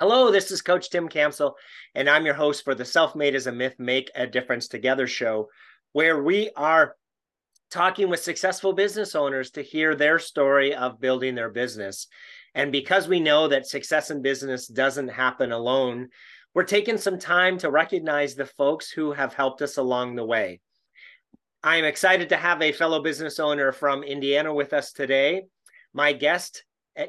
Hello, this is Coach Tim Campbell, and I'm your host for the Self Made as a Myth Make a Difference Together show, where we are talking with successful business owners to hear their story of building their business. And because we know that success in business doesn't happen alone, we're taking some time to recognize the folks who have helped us along the way. I am excited to have a fellow business owner from Indiana with us today. My guest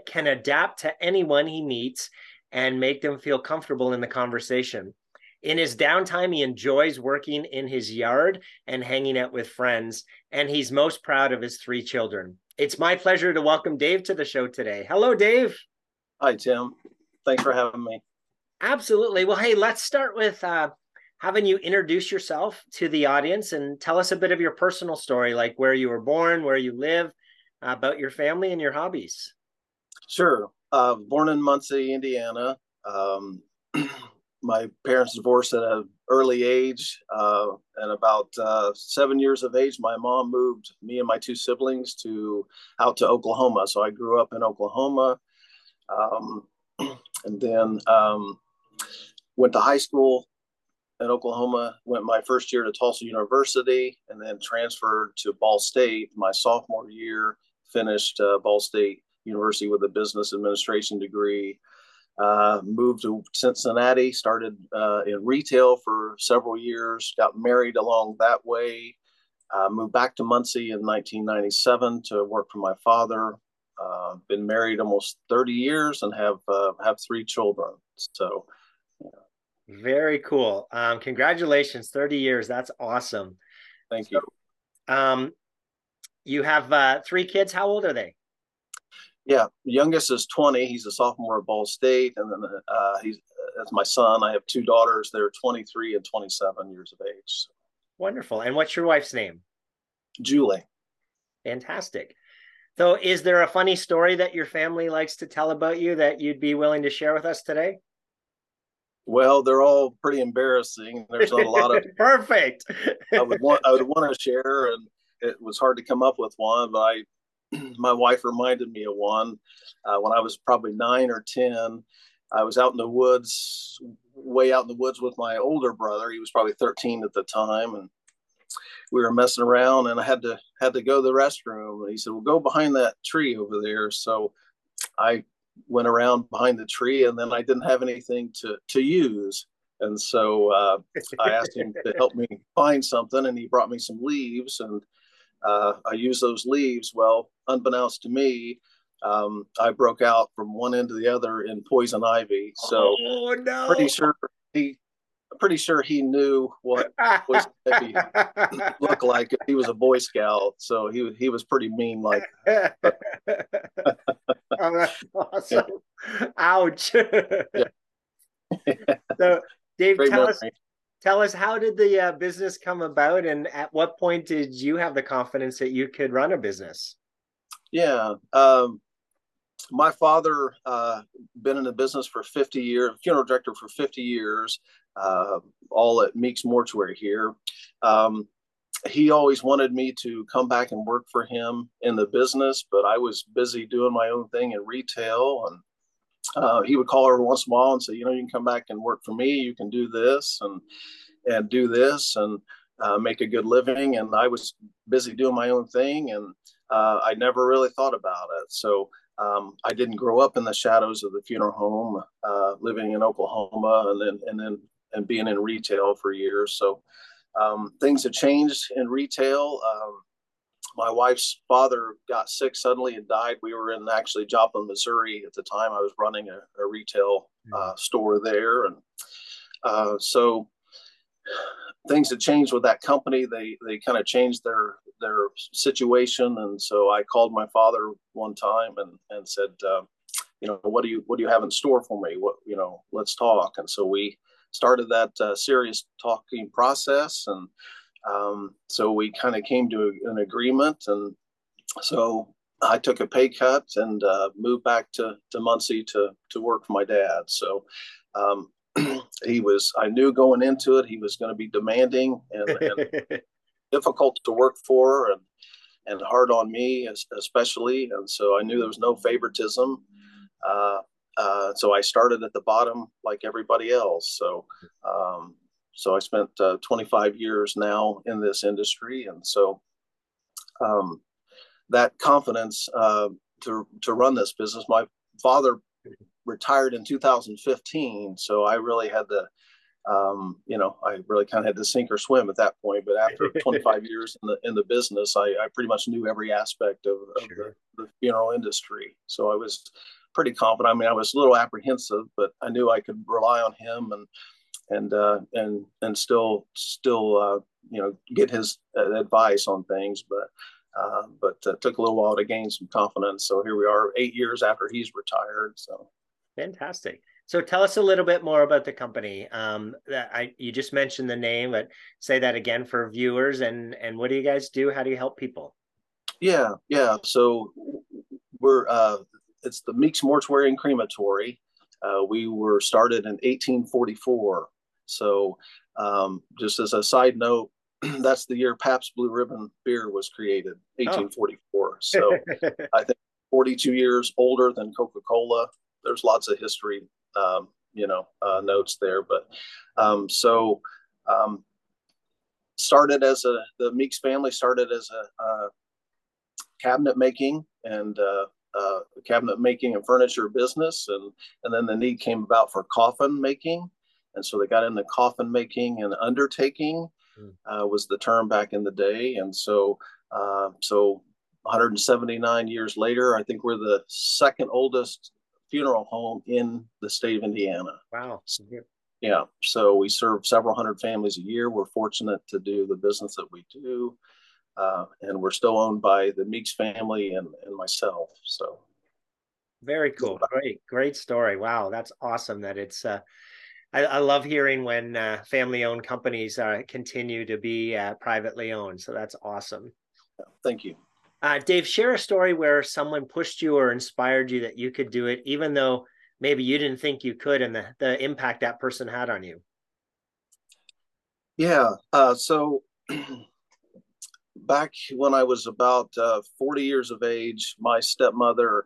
can adapt to anyone he meets and make them feel comfortable in the conversation. In his downtime, he enjoys working in his yard and hanging out with friends, and he's most proud of his three children. It's my pleasure to welcome Dave to the show today. Hello, Dave. Hi, Tim. Thanks for having me. Absolutely. Well, hey, let's start with uh, having you introduce yourself to the audience and tell us a bit of your personal story, like where you were born, where you live, uh, about your family and your hobbies. Sure. Uh, born in Muncie, Indiana. Um, my parents divorced at an early age. Uh, and about uh, seven years of age, my mom moved me and my two siblings to out to Oklahoma. So I grew up in Oklahoma, um, and then um, went to high school in Oklahoma. Went my first year to Tulsa University, and then transferred to Ball State my sophomore year. Finished uh, Ball State University with a business administration degree. Uh, moved to Cincinnati, started uh, in retail for several years, got married along that way, uh, moved back to Muncie in 1997 to work for my father. Uh, been married almost 30 years and have uh, have three children. So, yeah. very cool. Um, congratulations, 30 years. That's awesome. Thank so, you. Um, you have uh, three kids. How old are they? Yeah, youngest is 20. He's a sophomore at Ball State, and then uh, he's that's my son. I have two daughters. They're 23 and 27 years of age. So. Wonderful. And what's your wife's name? Julie. Fantastic. So, is there a funny story that your family likes to tell about you that you'd be willing to share with us today? Well, they're all pretty embarrassing. There's not a lot of perfect. I would want I would want to share, and it was hard to come up with one, but I my wife reminded me of one uh, when I was probably nine or 10. I was out in the woods, way out in the woods with my older brother. He was probably 13 at the time. And we were messing around and I had to, had to go to the restroom. And he said, well, go behind that tree over there. So I went around behind the tree and then I didn't have anything to, to use. And so uh, I asked him to help me find something and he brought me some leaves and uh, I use those leaves. Well, unbeknownst to me, um, I broke out from one end to the other in poison ivy. So, oh, no. pretty sure he, pretty sure he knew what poison ivy looked like. He was a Boy Scout, so he he was pretty mean. Like, oh, that's awesome! Yeah. Ouch! yeah. so, Dave, Great tell memory. us tell us how did the uh, business come about and at what point did you have the confidence that you could run a business? Yeah um, my father uh, been in the business for 50 years funeral director for 50 years uh, all at meeks mortuary here. Um, he always wanted me to come back and work for him in the business but i was busy doing my own thing in retail and uh, he would call every once in a while and say, you know, you can come back and work for me. You can do this and and do this and uh, make a good living. And I was busy doing my own thing, and uh, I never really thought about it. So um, I didn't grow up in the shadows of the funeral home, uh, living in Oklahoma, and then and then and being in retail for years. So um, things have changed in retail. Um, my wife's father got sick suddenly and died. We were in actually Joplin, Missouri at the time. I was running a, a retail hmm. uh, store there, and uh, so things had changed with that company. They they kind of changed their their situation, and so I called my father one time and and said, uh, you know, what do you what do you have in store for me? What you know, let's talk. And so we started that uh, serious talking process and um, so we kind of came to an agreement, and so I took a pay cut and uh, moved back to to Muncie to to work for my dad. So um, he was, I knew going into it, he was going to be demanding and, and difficult to work for, and and hard on me especially. And so I knew there was no favoritism. Uh, uh, so I started at the bottom like everybody else. So, um, so I spent uh, 25 years now in this industry, and so um, that confidence uh, to to run this business. My father retired in 2015, so I really had to, um, you know, I really kind of had to sink or swim at that point. But after 25 years in the in the business, I, I pretty much knew every aspect of, of sure. the, the funeral industry. So I was pretty confident. I mean, I was a little apprehensive, but I knew I could rely on him and and uh, and and still still uh, you know get his uh, advice on things. But uh, but uh, took a little while to gain some confidence. So here we are, eight years after he's retired. So fantastic. So tell us a little bit more about the company. Um, I you just mentioned the name, but say that again for viewers. And and what do you guys do? How do you help people? Yeah, yeah. So we're uh, it's the Meeks Mortuary and Crematory. Uh, we were started in 1844. So um, just as a side note, that's the year Pabst Blue Ribbon beer was created, 1844. Oh. So I think 42 years older than Coca Cola. There's lots of history, um, you know, uh, notes there. But um, so um, started as a the Meeks family started as a uh, cabinet making and uh, uh, cabinet making and furniture business, and and then the need came about for coffin making, and so they got into coffin making and undertaking Hmm. uh, was the term back in the day. And so, uh, so 179 years later, I think we're the second oldest funeral home in the state of Indiana. Wow. yeah. So we serve several hundred families a year. We're fortunate to do the business that we do. Uh, and we're still owned by the Meeks family and, and myself. So very cool. Great, great story. Wow. That's awesome that it's, uh, I, I love hearing when uh, family-owned companies uh, continue to be uh, privately owned. So that's awesome. Thank you. Uh, Dave, share a story where someone pushed you or inspired you that you could do it, even though maybe you didn't think you could, and the, the impact that person had on you. Yeah. Uh, so back when I was about uh, 40 years of age, my stepmother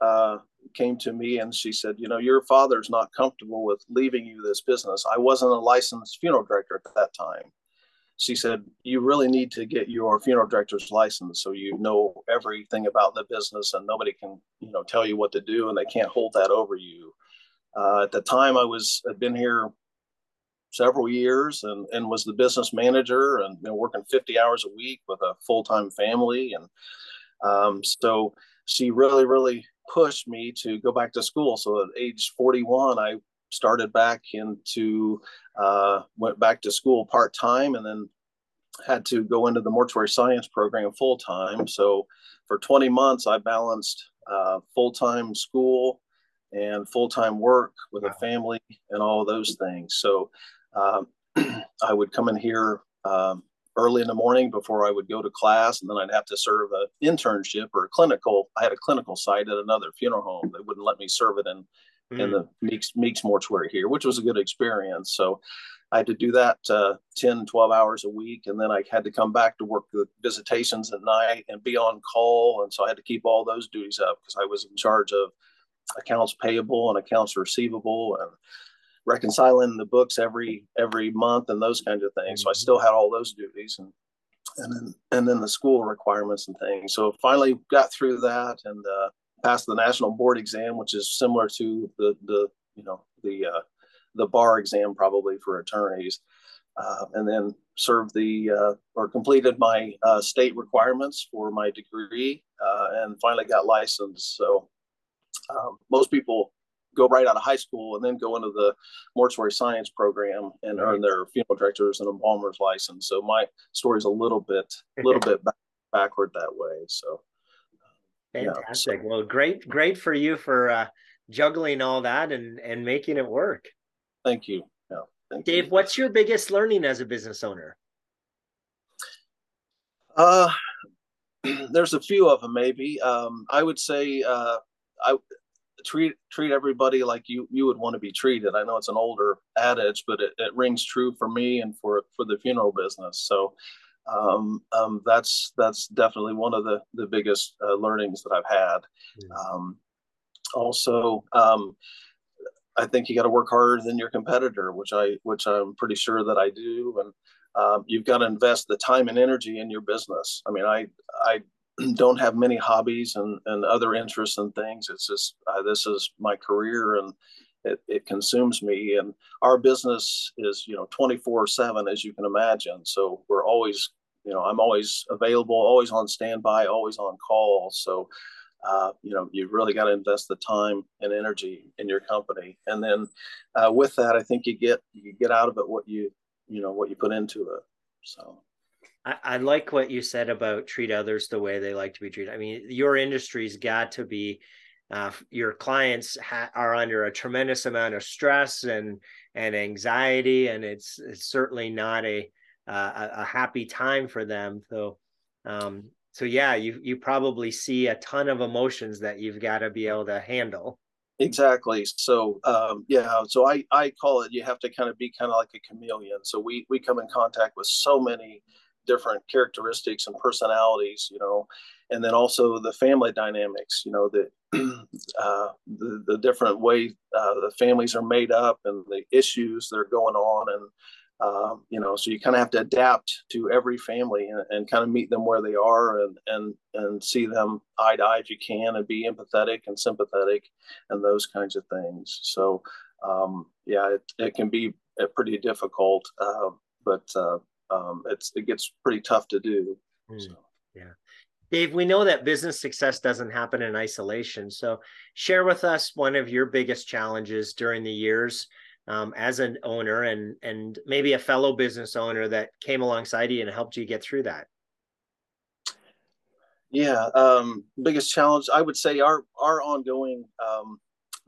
uh, came to me and she said, You know, your father's not comfortable with leaving you this business. I wasn't a licensed funeral director at that time. She said, You really need to get your funeral director's license so you know everything about the business and nobody can, you know, tell you what to do and they can't hold that over you. Uh, at the time, I was had been here several years and, and was the business manager and been working 50 hours a week with a full time family. And um, so she really, really pushed me to go back to school. So at age 41, I started back into, uh, went back to school part time and then had to go into the mortuary science program full time. So for 20 months, I balanced uh, full time school and full time work with a family and all those things. So um, I would come in here um, early in the morning before I would go to class, and then I'd have to serve an internship or a clinical. I had a clinical site at another funeral home. They wouldn't let me serve it in mm. in the Meeks, Meeks mortuary here, which was a good experience. So I had to do that uh, 10, 12 hours a week. And then I had to come back to work the visitations at night and be on call. And so I had to keep all those duties up because I was in charge of accounts payable and accounts receivable and reconciling the books every every month and those kinds of things. So I mm-hmm. still had all those duties and and then and then the school requirements and things. So finally got through that and uh, passed the national board exam, which is similar to the the you know the uh, the bar exam probably for attorneys. Uh, and then served the uh, or completed my uh, state requirements for my degree uh, and finally got licensed. So um, most people go right out of high school and then go into the mortuary science program and earn their funeral directors and embalmer's license. So my story is a little bit, a little bit back, backward that way. So fantastic. Yeah, so. Well, great, great for you for uh, juggling all that and and making it work. Thank you. Yeah, thank Dave, you. what's your biggest learning as a business owner? Uh, there's a few of them maybe. Um, I would say uh, I treat treat everybody like you you would want to be treated. I know it's an older adage, but it, it rings true for me and for for the funeral business. So um, um, that's that's definitely one of the the biggest uh, learnings that I've had. Um, also, um, I think you got to work harder than your competitor, which I which I'm pretty sure that I do, and um, you've got to invest the time and energy in your business. I mean, I I don't have many hobbies and, and other interests and things. It's just uh, this is my career and it, it consumes me. And our business is you know 24 seven as you can imagine. So we're always you know I'm always available, always on standby, always on call. So uh, you know you've really got to invest the time and energy in your company and then uh, with that i think you get you get out of it what you you know what you put into it so I, I like what you said about treat others the way they like to be treated. I mean your industry's got to be uh, your clients ha- are under a tremendous amount of stress and and anxiety and it's, it's certainly not a uh, a happy time for them. So um, so yeah you you probably see a ton of emotions that you've got to be able to handle. Exactly. So um, yeah so i i call it you have to kind of be kind of like a chameleon. So we we come in contact with so many different characteristics and personalities you know and then also the family dynamics you know the uh, the, the different way uh, the families are made up and the issues that are going on and um, you know, so you kind of have to adapt to every family and, and, kind of meet them where they are and and and see them eye to eye if you can and be empathetic and sympathetic and those kinds of things. So um, yeah, it, it can be uh, pretty difficult, uh, but uh, um, it's it gets pretty tough to do. Mm, so. Yeah. Dave, we know that business success doesn't happen in isolation. So, share with us one of your biggest challenges during the years um, as an owner and and maybe a fellow business owner that came alongside you and helped you get through that yeah um, biggest challenge i would say our our ongoing um,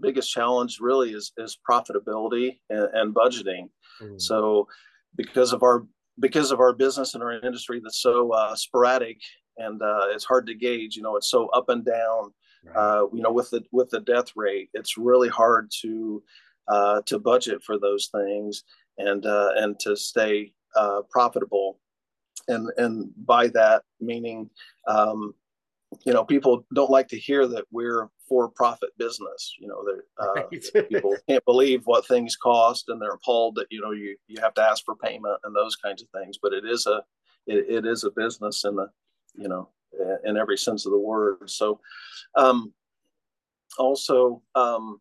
biggest challenge really is is profitability and, and budgeting mm. so because of our because of our business and our industry that's so uh, sporadic and uh, it's hard to gauge you know it's so up and down right. uh, you know with the with the death rate it's really hard to uh, to budget for those things and uh, and to stay uh, profitable. And and by that meaning, um, you know, people don't like to hear that we're for-profit business. You know, uh, right. people can't believe what things cost, and they're appalled that you know you you have to ask for payment and those kinds of things. But it is a it, it is a business in the you know in every sense of the word. So um, also um,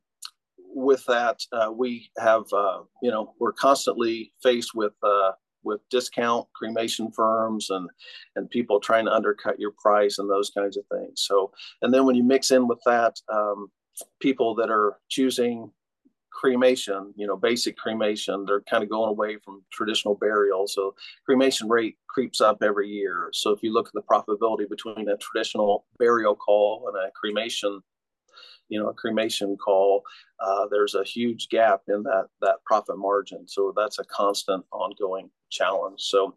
with that, uh, we have, uh, you know, we're constantly faced with uh, with discount cremation firms and and people trying to undercut your price and those kinds of things. So, and then when you mix in with that, um, people that are choosing cremation, you know, basic cremation, they're kind of going away from traditional burial. So cremation rate creeps up every year. So if you look at the profitability between a traditional burial call and a cremation you know a cremation call uh, there's a huge gap in that that profit margin so that's a constant ongoing challenge so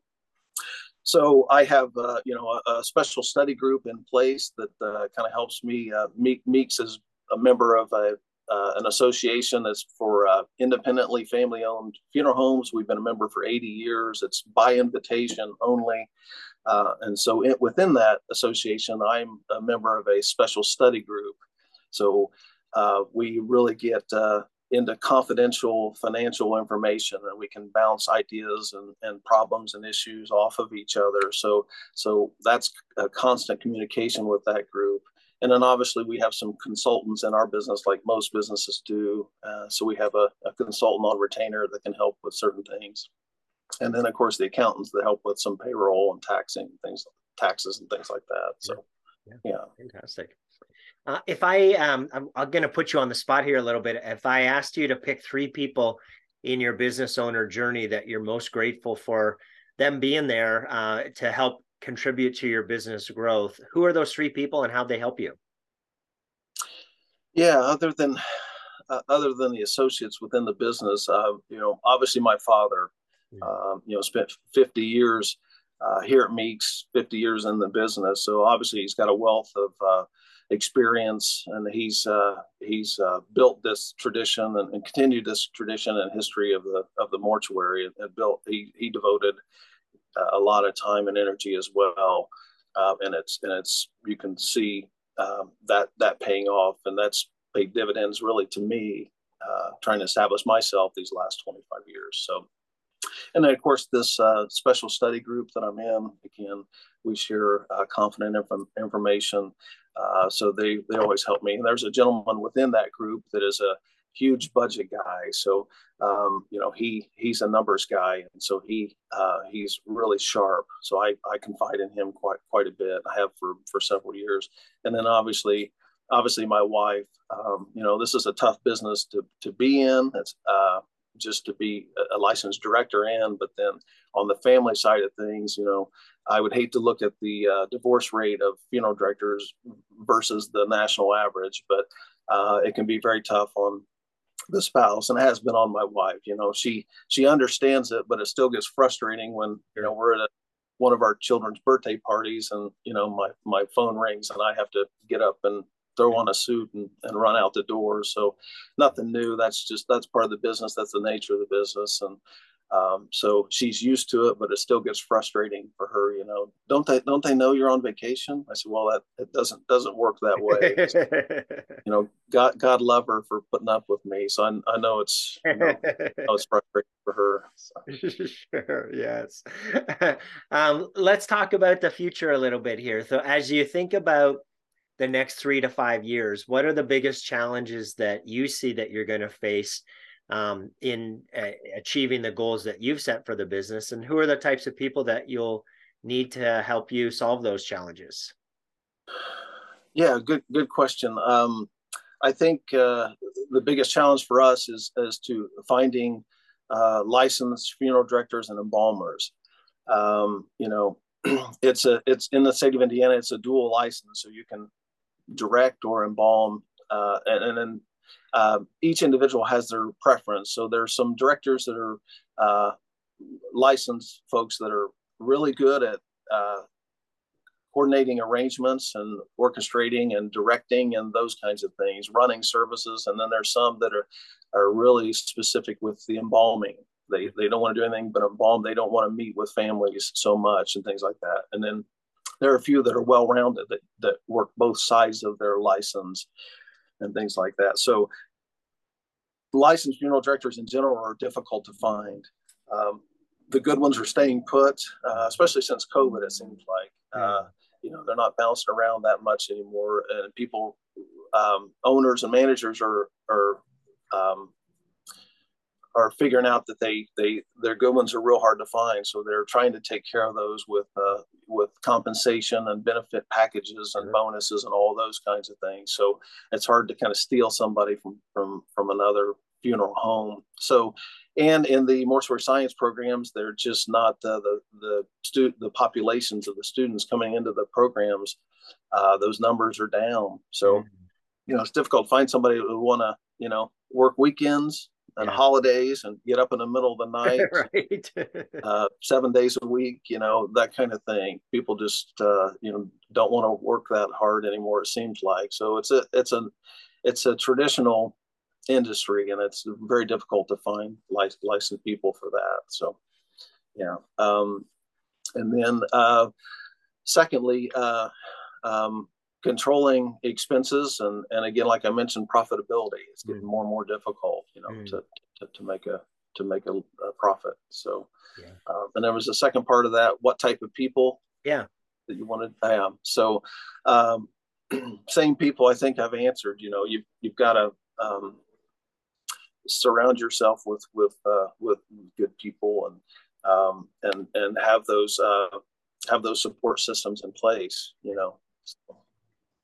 so I have, uh, you know, a, a, special study group in place that uh, kind of helps me. Uh, Meeks is a member of a, uh, an association that's for uh, independently family-owned funeral homes. We've been a member for 80 years. It's by invitation only, uh, and so it, within that association, I'm a member of a special study group so uh, we really get uh, into confidential financial information and we can bounce ideas and, and problems and issues off of each other. So, so that's a constant communication with that group. And then obviously we have some consultants in our business, like most businesses do. Uh, so we have a, a, consultant on retainer that can help with certain things. And then of course the accountants that help with some payroll and taxing things, taxes and things like that. So, yeah, yeah. fantastic. Uh, if I, um, I'm, I'm going to put you on the spot here a little bit. If I asked you to pick three people in your business owner journey that you're most grateful for them being there uh, to help contribute to your business growth, who are those three people and how they help you? Yeah, other than uh, other than the associates within the business, uh, you know, obviously my father, mm. you know, spent 50 years uh, here at Meeks, 50 years in the business. So obviously he's got a wealth of uh, experience, and he's uh, he's uh, built this tradition and, and, continued this tradition and history of the of the mortuary. And built he he devoted uh, a lot of time and energy as well, uh, and it's and it's you can see um, that that paying off, and that's paid dividends really to me, uh, trying to establish myself these last 25 years. So, and then of course this uh, special study group that I'm in, again, we share uh, confident inf- information. Uh, so they they always help me. And there's a gentleman within that group that is a huge budget guy. So um, you know he he's a numbers guy, and so he uh, he's really sharp. So I I confide in him quite quite a bit. I have for for several years, and then obviously obviously my wife. Um, you know this is a tough business to to be in. It's uh, just to be a licensed director in, but then on the family side of things, you know, I would hate to look at the uh, divorce rate of funeral directors versus the national average, but uh, it can be very tough on the spouse and it has been on my wife you know she she understands it but it still gets frustrating when you know we're at a, one of our children's birthday parties and you know my my phone rings and i have to get up and throw on a suit and, and run out the door. So nothing new. That's just that's part of the business. That's the nature of the business. And um, so she's used to it, but it still gets frustrating for her. You know, don't they don't they know you're on vacation? I said, well, that it doesn't doesn't work that way. you know, God God love her for putting up with me. So I, I know it's you know, it's frustrating for her. So. sure, yes. um, let's talk about the future a little bit here. So as you think about the next three to five years, what are the biggest challenges that you see that you're going to face? Um, in uh, achieving the goals that you've set for the business? And who are the types of people that you'll need to help you solve those challenges? Yeah good good question. Um, i think uh, the biggest challenge for us is is to finding uh, licensed funeral directors and embalmers. Um, you know it's a it's in the state of indiana it's a dual license so you can direct or embalm uh, and, and then uh, each individual has their preference. So there's some directors that are uh, licensed folks that are really good at uh, coordinating arrangements and orchestrating and directing and those kinds of things, running services. And then there's some that are, are really specific with the embalming. They, they don't want to do anything but embalm. They don't want to meet with families so much and things like that. And then there are a few that are well rounded that, that work both sides of their license and things like that. So licensed funeral directors in general are difficult to find. Um, the good ones are staying put, uh, especially since COVID. It seems like uh, you know they're not bouncing around that much anymore, and people, um, owners and managers are are um, are figuring out that they they their good ones are real hard to find. So they're trying to take care of those with uh, with compensation and benefit packages and bonuses and all those kinds of things. So it's hard to kind of steal somebody from from from another funeral home. So and in the mortuary science programs, they're just not uh, the the stu- the populations of the students coming into the programs. Uh, those numbers are down. So mm-hmm. you know it's difficult to find somebody who want to you know work weekends and yeah. holidays and get up in the middle of the night, right? uh, seven days a week, you know, that kind of thing. People just, uh, you know, don't want to work that hard anymore. It seems like so. It's a, it's a, it's a traditional industry, and it's very difficult to find licensed people for that. So, yeah. Um, and then, uh, secondly, uh, um, controlling expenses and and again like i mentioned profitability it's getting mm. more and more difficult you know mm. to, to, to make a to make a, a profit so yeah. uh, and there was a second part of that what type of people yeah that you wanted um, so um, same people i think i've answered you know you've you've got to um, surround yourself with with uh, with good people and um, and and have those uh, have those support systems in place you know so.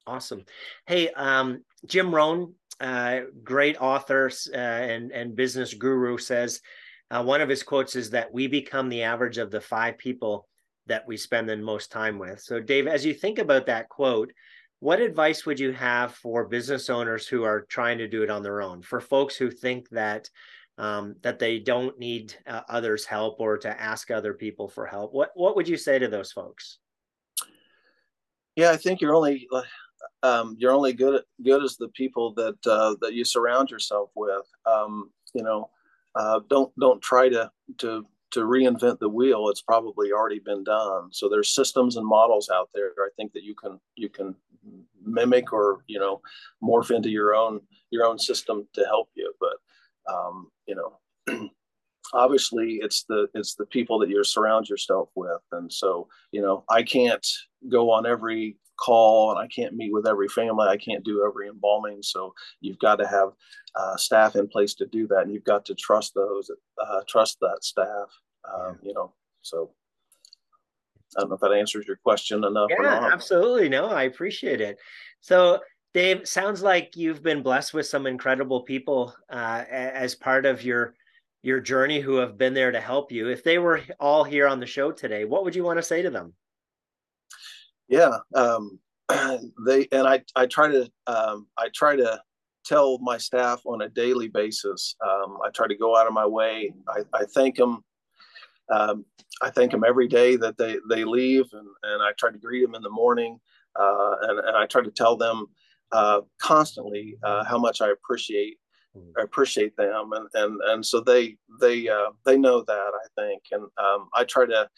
Awesome. Hey, um, Jim Rohn, uh, great author uh, and and business guru, says uh, one of his quotes is that we become the average of the five people that we spend the most time with. So, Dave, as you think about that quote, what advice would you have for business owners who are trying to do it on their own? For folks who think that um, that they don't need uh, others' help or to ask other people for help, what what would you say to those folks? Yeah, I think you're only um, you're only good good as the people that uh, that you surround yourself with. Um, you know, uh, don't don't try to to to reinvent the wheel. It's probably already been done. So there's systems and models out there i think that you can you can mimic or you know morph into your own your own system to help you. But um, you know obviously it's the it's the people that you surround yourself with. And so you know i can't go on every call and i can't meet with every family. I can't do every embalming. So you've got to have uh, staff in place to do that and you've got to trust those uh, trust that staff um, you know so. I don't know if that answers your question enough yeah absolutely. No i appreciate it. So dave sounds like you've been blessed with some incredible people uh, as part of your your journey who have been there to help you. If they were all here on the show today, what would you want to say to them? Yeah, um, they and I I try to um, I try to tell my staff on a daily basis. Um, I try to go out of my way. I, I thank them. Um, I thank them every day that they they leave, and, and I try to greet them in the morning, uh, and, and I try to tell them uh, constantly uh, how much I appreciate I appreciate them, and and and so they they uh, they know that I think, and um, I try to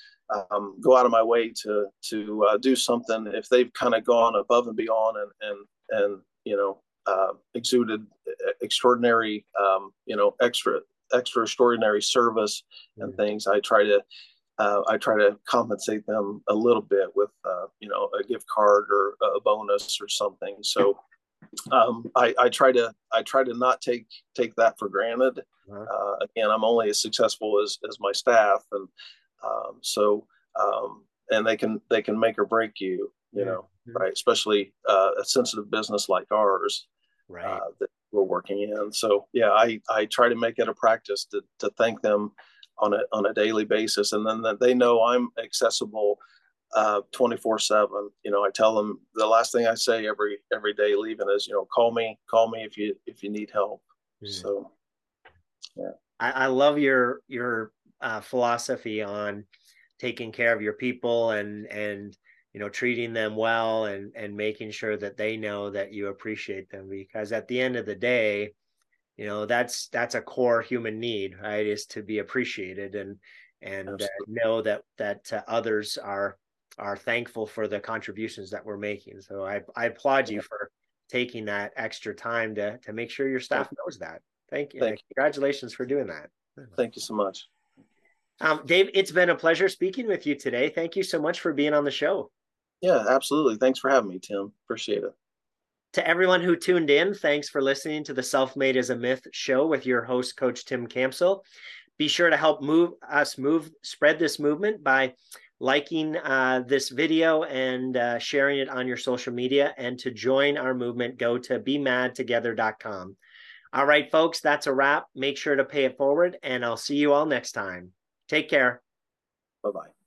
um, go out of my way to to uh, do something if they've kind of gone above and beyond and and and you know uh, exuded extraordinary um, you know extra extra extraordinary service and mm-hmm. things. I try to uh, I try to compensate them a little bit with, uh, you know, a gift card or a bonus or something. So um, I, I, try to I try to not take take that for granted. Uh-huh. Uh, again, I'm only as successful as as my staff, and um, so um, and they can they can make or break you, you know, mm-hmm. right? Especially uh, a sensitive business like ours, right? Uh, that we're working in. So yeah, I I try to make it a practice to to thank them on a on a daily basis, and then that they know I'm accessible uh 24 7 you know i tell them the last thing i say every every day leaving is you know call me call me if you if you need help. Mm. so yeah. I, I love your your uh, philosophy on taking care of your people and and you know treating them well and and making sure that they know that you appreciate them because at the end of the day you know that's that's a core human need right is to be appreciated and and uh, know that that uh, others are are thankful for the contributions that we're making. So I, I applaud you for taking that extra time to to make sure your staff knows that. Thank you. Thank Congratulations for doing that. Thank you so much. Um, Dave, it's been a pleasure speaking with you today. Thank you so much for being on the show. Yeah, absolutely. Thanks for having me, Tim. Appreciate it. To everyone who tuned in, thanks for listening to the Self Made as a Myth show with your host, Coach Tim Campbell. Be sure to help move us move spread this movement by liking uh, this video and uh, sharing it on your social media. And to join our movement, go to bemadtogether.com. All right, folks, that's a wrap. Make sure to pay it forward, and I'll see you all next time. Take care. Bye bye.